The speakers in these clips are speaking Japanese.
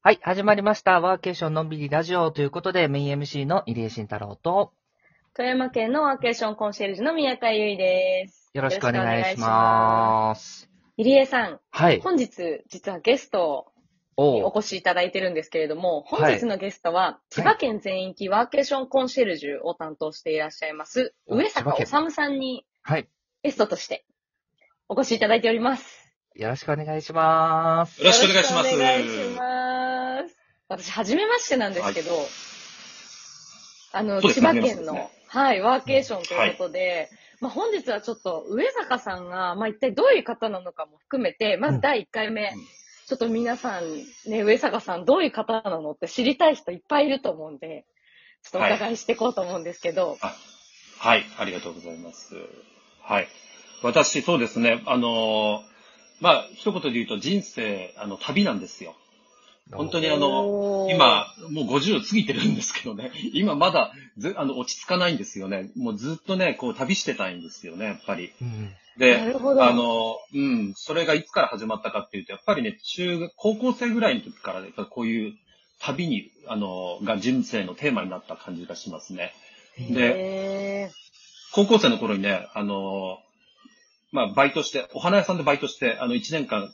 はい、始まりました。ワーケーションのんびりラジオということで、メイン MC の入江慎太郎と、富山県のワーケーションコンシェルジュの宮田ゆいです。よろしくお願いします。す。入江さん、はい。本日、実はゲストにおお越しいただいてるんですけれども、はい本日のゲストは、千葉県全域ワーケーションコンシェルジュを担当していらっしゃいます、お上坂千葉治さんにはい。ゲストとしてお越しいただいております。よろしくお願いします。よろしくお願いします私、初めましてなんですけど、あの、そうです千葉ね県の、初めましてはい、ワーケーションということで、まあ本日はちょっと上坂さんが、まあ一体どういう方なのかも含めて、まず第1回目、うん。ちょっと皆さん、ね、上坂さんどういう方なのって知りたい人いっぱいいると思うんで、ちょっとお伺いしていこうと思うんですけど、あはい、ありがとうございます。はい。私、そうですね、あのーまあ、一言で言うと人生、あの、旅なんですよ。本当にあの、今、もう50過ぎてるんですけどね、今まだず、あの、落ち着かないんですよね。もうずっとね、こう、旅してたいんですよね、やっぱり。うん。で、なるほどあの、うん、それがいつから始まったかっていうと、やっぱりね、中学、高校生ぐらいの時から、やっぱこういう旅に、あの、が人生のテーマになった感じがしますね。で、へ高校生の頃にね、あの、まあ、バイトして、お花屋さんでバイトして、あの、1年間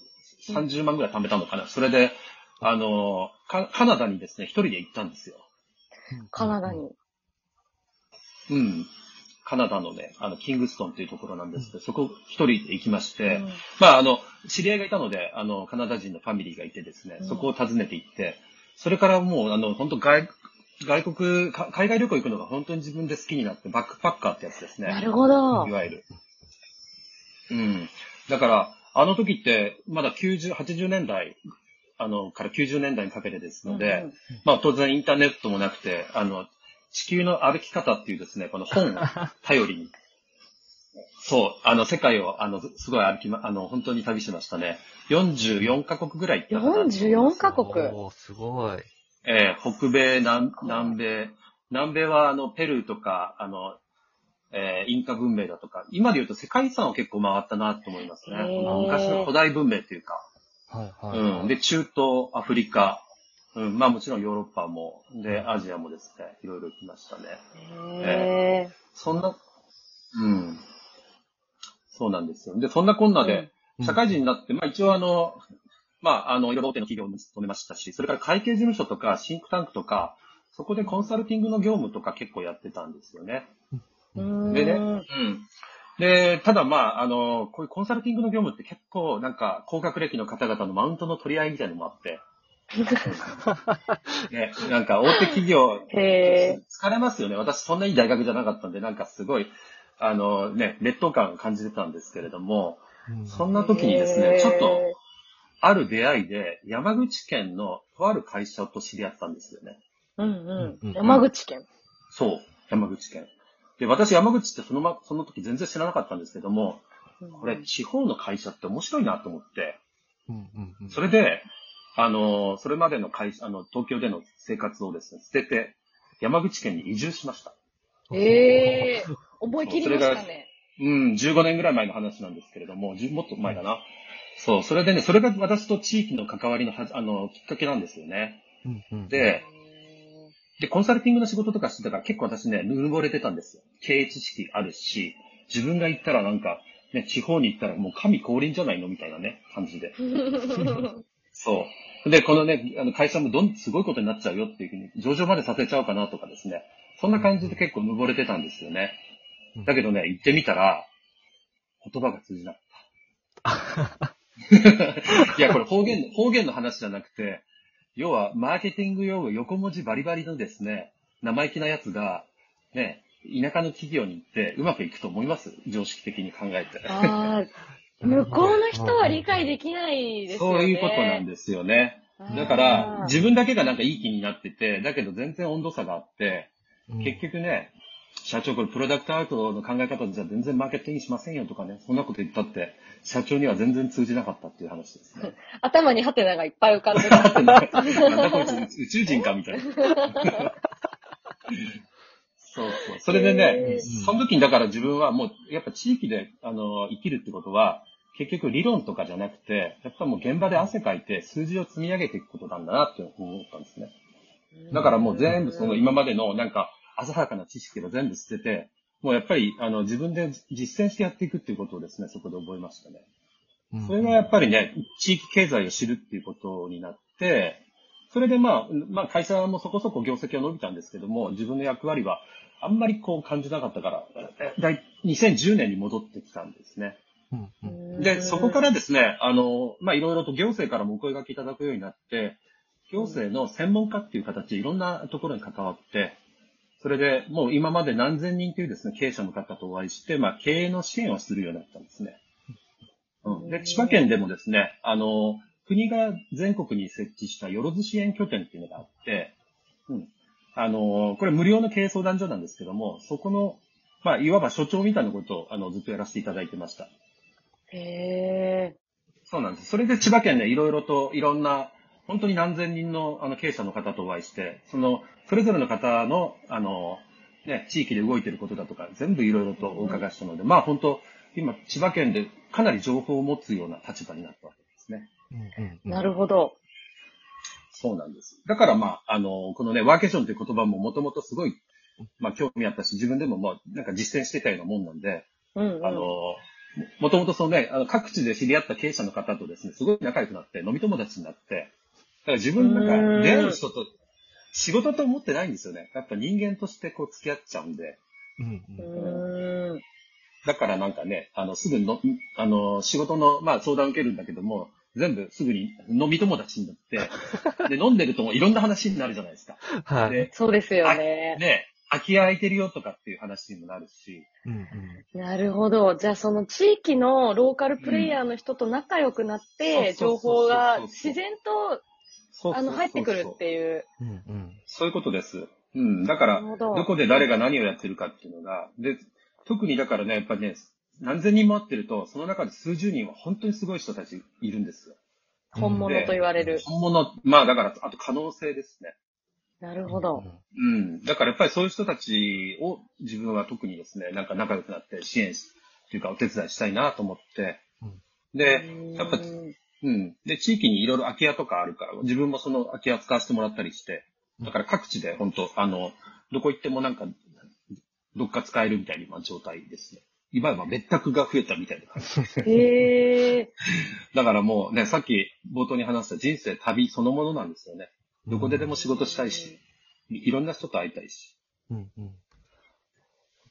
30万ぐらい貯めたのかな。それで、あの、カカナダにですね、一人で行ったんですよ。ーカナダに。うん。カナダのね、あの、キングストンっていうところなんですけど、そこ一人で行きまして、うんまあ、あの、知り合いがいたので、あの、カナダ人のファミリーがいてですねう、んそこを訪ねて行って、それからもう、あの、本当外、外国、か海外旅行行くのが本当に自分で好きになって、バックパッカーってやつですね。なるほどい。わゆる。うん。だから、あの時って、まだ90、80年代、あの、から90年代にかけてですので、まあ当然インターネットもなくて、あの、地球の歩き方っていうですね、この本を 頼りに、そう、あの、世界を、あの、すごい歩きま、あの、本当に旅しましたね。44カ国ぐらい行ったかな44カ国おー、すごい。えー北米南、南米、南米はあの、ペルーとか、あの、えーインカ文明だとか、今で言うと世界遺産を結構回ったなと思いますね。昔の古代文明っていうか。はいはい。うん。で、中東、アフリカ、うん、まあもちろんヨーロッパも、で、アジアもですね、いろいろ行きましたね。へそんな、うん。そうなんですよ。で、そんなこんなで、うん社会人になって、まあ一応あの、まああの、いろいろ大手の企業に勤めましたし、それから会計事務所とかシンクタンクとか、そこでコンサルティングの業務とか結構やってたんですよね。ーうーんでね、うん。で、ただまあ、あの、こういうコンサルティングの業務って結構なんか高学歴の方々のマウントの取り合いみたいなのもあって、ね、なんか大手企業、へ疲れますよね。私そんないい大学じゃなかったんで、なんかすごい、あのね、劣等感を感じてたんですけれども、うんそんーな時にですね、ちょっと、ある出会いで、山口県のとある会社と知り合ったんですよね。うんうんうん。山口県。そう、山口県。で、私山口ってそのま、その時全然知らなかったんですけども、これ地方の会社って面白いなと思って、うんうんうんそれで、あの、それまでの会社、あの、東京での生活をですね、捨てて、山口県に移住しました。ええ思い切りましたね。うん、15年ぐらい前の話なんですけれども、じゅもっと前だな。そう、それでね、それが私と地域の関わりのはあの、きっかけなんですよね。うんうんで、で、コンサルティングの仕事とかしてたから結構私ね、ぬぼれてたんですよ。経営知識あるし、自分が行ったらなんか、ね、地方に行ったらもう神降臨じゃないのみたいなね、感じで。そう。で、このね、あの会社もどん、すごいことになっちゃうよっていうふうに、上場までさせちゃおうかなとかですね。そんな感じで結構ぬぼれてたんですよね。だけどね、行ってみたら、言葉が通じなかった。いや、これ方言、方言の話じゃなくて、要は、マーケティング用語横文字バリバリのですね、生意気なやつが、ね、田舎の企業に行ってうまくいくと思います？常識的に考えて。ああ、向こうの人は理解できないですよね。そういうことなんですよね。だから、自分だけがなんかいい気になってて、だけど全然温度差があって、うん結局ね、社長これプロダクトアウトの考え方じゃ全然マーケティングしませんよとかね、そんなこと言ったって、社長には全然通じなかったっていう話ですね。頭にハテナがいっぱい浮かんでる。だってねなんだこいつ宇宙人かみたいな。そうそう。それでへねー、その時にだから自分はもう、やっぱ地域で、あの、生きるってことは、結局理論とかじゃなくて、やっぱもう現場で汗かいて数字を積み上げていくことなんだなって思ったんですね。だからもう全部その今までのなんか浅はかな知識を全部捨てて、もうやっぱりあの自分で実践してやっていくっていうことをですね、そこで覚えましたね。うんそれがやっぱりね、地域経済を知るっていうことになって、それでまあ、まあ会社もそこそこ業績は伸びたんですけども、自分の役割はあんまりこう感じなかったから、えだい2010年に戻ってきたんですね。で、そこからですね、あの、まあ、いろいろと行政からもお声掛けいただくようになって、行政の専門家っていう形でいろんなところに関わって、それでもう今まで何千人というですね、経営者の方とお会いして、まあ、経営の支援をするようになったんですね。うん。で、千葉県でもですね、あの、国が全国に設置したよろず支援拠点っていうのがあって、うん。あの、これ無料の経営相談所なんですけども、そこの、まあ、いわば所長みたいなことを、あの、ずっとやらせていただいてました。へそうなんです。それで千葉県でいろいろといろんな、本当に何千人のあの経営者の方とお会いして、その、それぞれの方の、あの、ね、地域で動いてることだとか、全部いろいろとお伺いしたので、まあ本当、今、千葉県でかなり情報を持つような立場になったわけですね。うんうんー。なるほど。そうなんです。だからまあ、あの、このね、ワーケーションという言葉ももともとすごい、まあ興味あったし、自分でもまあ、なんか実践してたようなもんなんで、うん、うん。あの、もともとそのね、あの各地で知り合った経営者の方とですね、すごい仲良くなって、飲み友達になって、だから自分なんうんか出会う人と仕事と思ってないんですよね。やっぱ人間としてこう付き合っちゃうんで。うん。だからなんかね、あの、すぐの、あの、仕事の、まあ相談受けるんだけども、全部すぐに飲み友達になって、で、飲んでるともういろんな話になるじゃないですか。はい。で、そうですよね。ね、空き家空いてるよとかっていう話にもなるし、うんうんなるほど。じゃあその地域のローカルプレイヤーの人と仲良くなって、うん情報が自然とあの入ってくるっていう。うんうんそういうことです。うん。だから、どどこで誰が何をやってるかっていうのが、で、特にだからね、やっぱりね、何千人も会ってると、その中で数十人は本当にすごい人たちいるんですよ。本物と言われる。本物、まあだから、あと可能性ですね。なるほど。うん。だからやっぱりそういう人たちを自分は特にですね、なんか仲良くなって支援し、っていうかお手伝いしたいなと思って、で、やっぱ、うんうん。で、地域にいろいろ空き家とかあるから、自分もその空き家使わせてもらったりして、だから各地で本当あの、どこ行ってもなんか、どっか使えるみたいな状態ですね。いわば別宅が増えたみたいな感じ。へえ。だからもうね、さっき冒頭に話した人生旅そのものなんですよね。どこででも仕事したいし、いいろんな人と会いたいし。うんうん本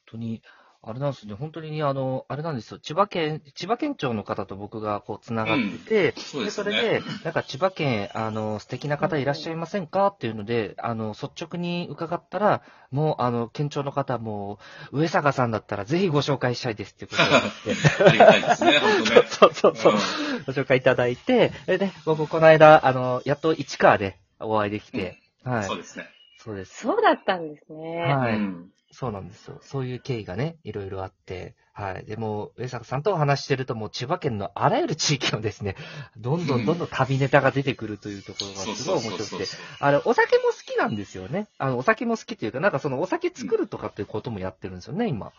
当に、あれなんですね、本当に、あの、あれなんですよ、千葉県、千葉県庁の方と僕がこう、つながってて、そうですよね。それで、なんか千葉県、あの、素敵な方いらっしゃいませんかっていうので、あの、率直に伺ったら、もう、あの、県庁の方も、上坂さんだったらぜひご紹介したいですっていうことを言って。ありがたいですね、本当ね。そうそうそう。うんご紹介いただいて、それで、僕、この間、あの、やっと市川でお会いできて、はい。そうですね。そうです。そうだったんですね。はい。うんそうなんですよ。そういう経緯がね、いろいろあって、はい。でも、上坂さんとお話ししてると、もう千葉県のあらゆる地域のですね、どんどん どんどん旅ネタが出てくるというところがすごいう面白くて、あの、お酒も好きなんですよね。あの、お酒も好きっていうか、なんかそのお酒作るとかっていうこともやってるんですよね、今。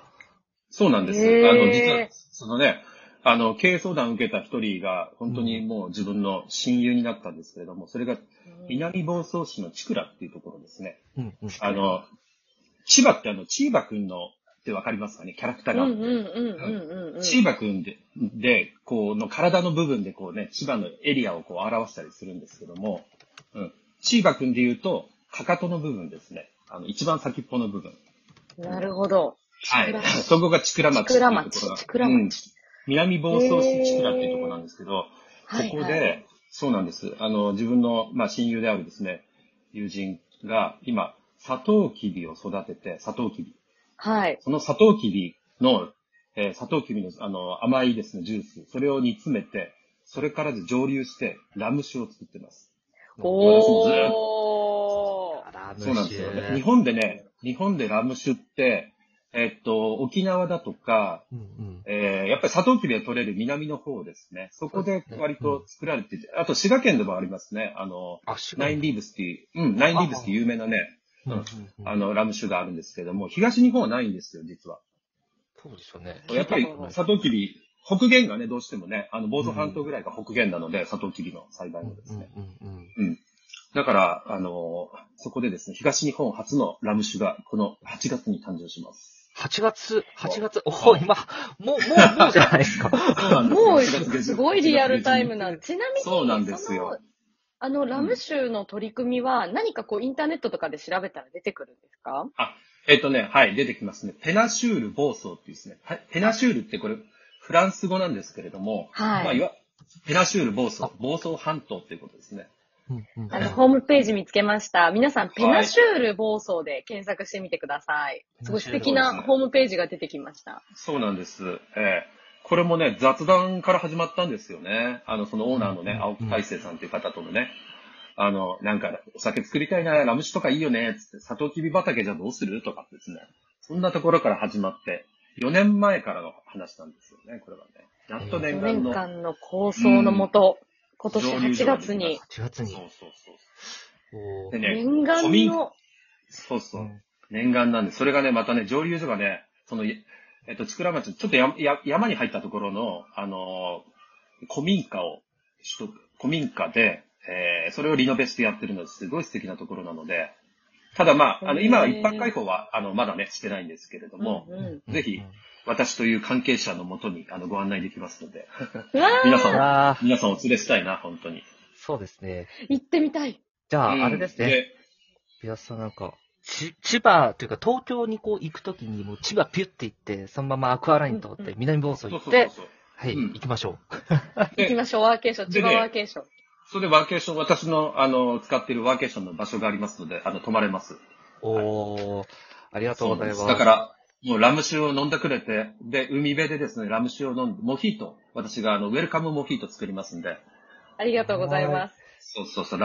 そうなんです。あの、実は、そのね、あの、経営相談を受けた一人が、本当にもう自分の親友になったんですけれども、それが南房総市のチクラっていうところですね。うんうん。あの、千葉ってあの、チーバくんの、ってわかりますかね？キャラクターが。うんうんうんうんうんうん。チーバくんで、で、こう、の体の部分でこうね、千葉のエリアをこう表したりするんですけども、うん。チーバくんで言うと、かかとの部分ですね。あの、一番先っぽの部分。なるほど。はい。そこがチクラ町っていうところが。チクラ町うん南房総市チクラっていうところなんですけど、はいここで、そうなんです。あの、自分の、まあ、親友であるですね、友人が、今、サトウキビを育てて、サトウキビ。はい。そのサトウキビの、えーサトウキビの、あの、甘いですね、ジュース。それを煮詰めて、それから蒸留して、ラム酒を作ってます。おー。ラムそうなんですよね。日酒。本でね、日本でラム酒って、えっと、沖縄だとか、うんうん。えーやっぱりサトウキビが取れる南の方ですね。そこで割と作られてて、あと滋賀県でもありますね。あの、あ、しナインリーブスっていう、うん、ナインリーブスっていう有名なね、うんうんうんあの、ラム酒があるんですけども、東日本はないんですよ、実は。そうですよね。やっぱりサトウキビ北限がね、どうしてもね、あの、房総半島ぐらいが北限なので、サトウキビの栽培もですね。うんうんうん。だから、あのーそこでですね、東日本初のラム酒が、この8月に誕生します。8月、8月、おお、今、もう、もう、もうじゃないですか。そうなんですよもう、4月下旬すごいリアルタイムな。ちなみに、そうなんですよその。あの、ラム酒の取り組みは、何かこう、インターネットとかで調べたら出てくるんですか？えっとね、はい、出てきますね。ペナシュール暴走っていうですね。はいペナシュールってこれ、フランス語なんですけれども、はいまあ、いわ、ペナシュール暴走、暴走半島っていうことですね。うんうんあの、ホームページ見つけました。皆さん、ペナシュール暴走で検索してみてください。すごい素敵なホームページが出てきました。そうなんです。ええこれもね、雑談から始まったんですよね。あの、そのオーナーのね、うん青木大成さんっていう方とのね、あの、なんか、お酒作りたいな、ラム酒とかいいよね、つって、サトウキビ畑じゃどうするとかですね。そんなところから始まって、4年前からの話なんですよね、これはね。やっと念4願の。年間の構想のもと、今年8月に、8月に。そうそうそう。でね、念願の、そうそうう。ん念願なんです。それがね、またね、蒸留所がね、その、えっと、千倉町、ちょっとやや山に入ったところの、あのー古民家を、取得古民家で、えーそれをリノベしてやってるのですごい素敵なところなので、ただまあ、あの、今は一般開放は、あの、まだね、してないんですけれども、うんうんぜひ私という関係者のもとに、あの、ご案内できますので、皆さん皆さんお連れしたいな、本当に。そうですね。ー行ってみたい。じゃあ、うんあれですね。でピアスさんなんか、ち、千葉というか東京にこう行くときにもう千葉ピュって行って、そのままアクアライン通って南房総行って。はい、うん行きましょ行きましょう、ワーケーション、千葉ワーケーション。それでワーケーション、私の、あの、使っているワーケーションの場所がありますので、あの、泊まれます。う。おー、ありがとうございますだから、もうラム酒を飲んでくれて、で、海辺でですね、ラム酒を飲んで、モヒート、私があの、ウェルカムモヒート作りますんで、ありがとうございます。そうそうそう、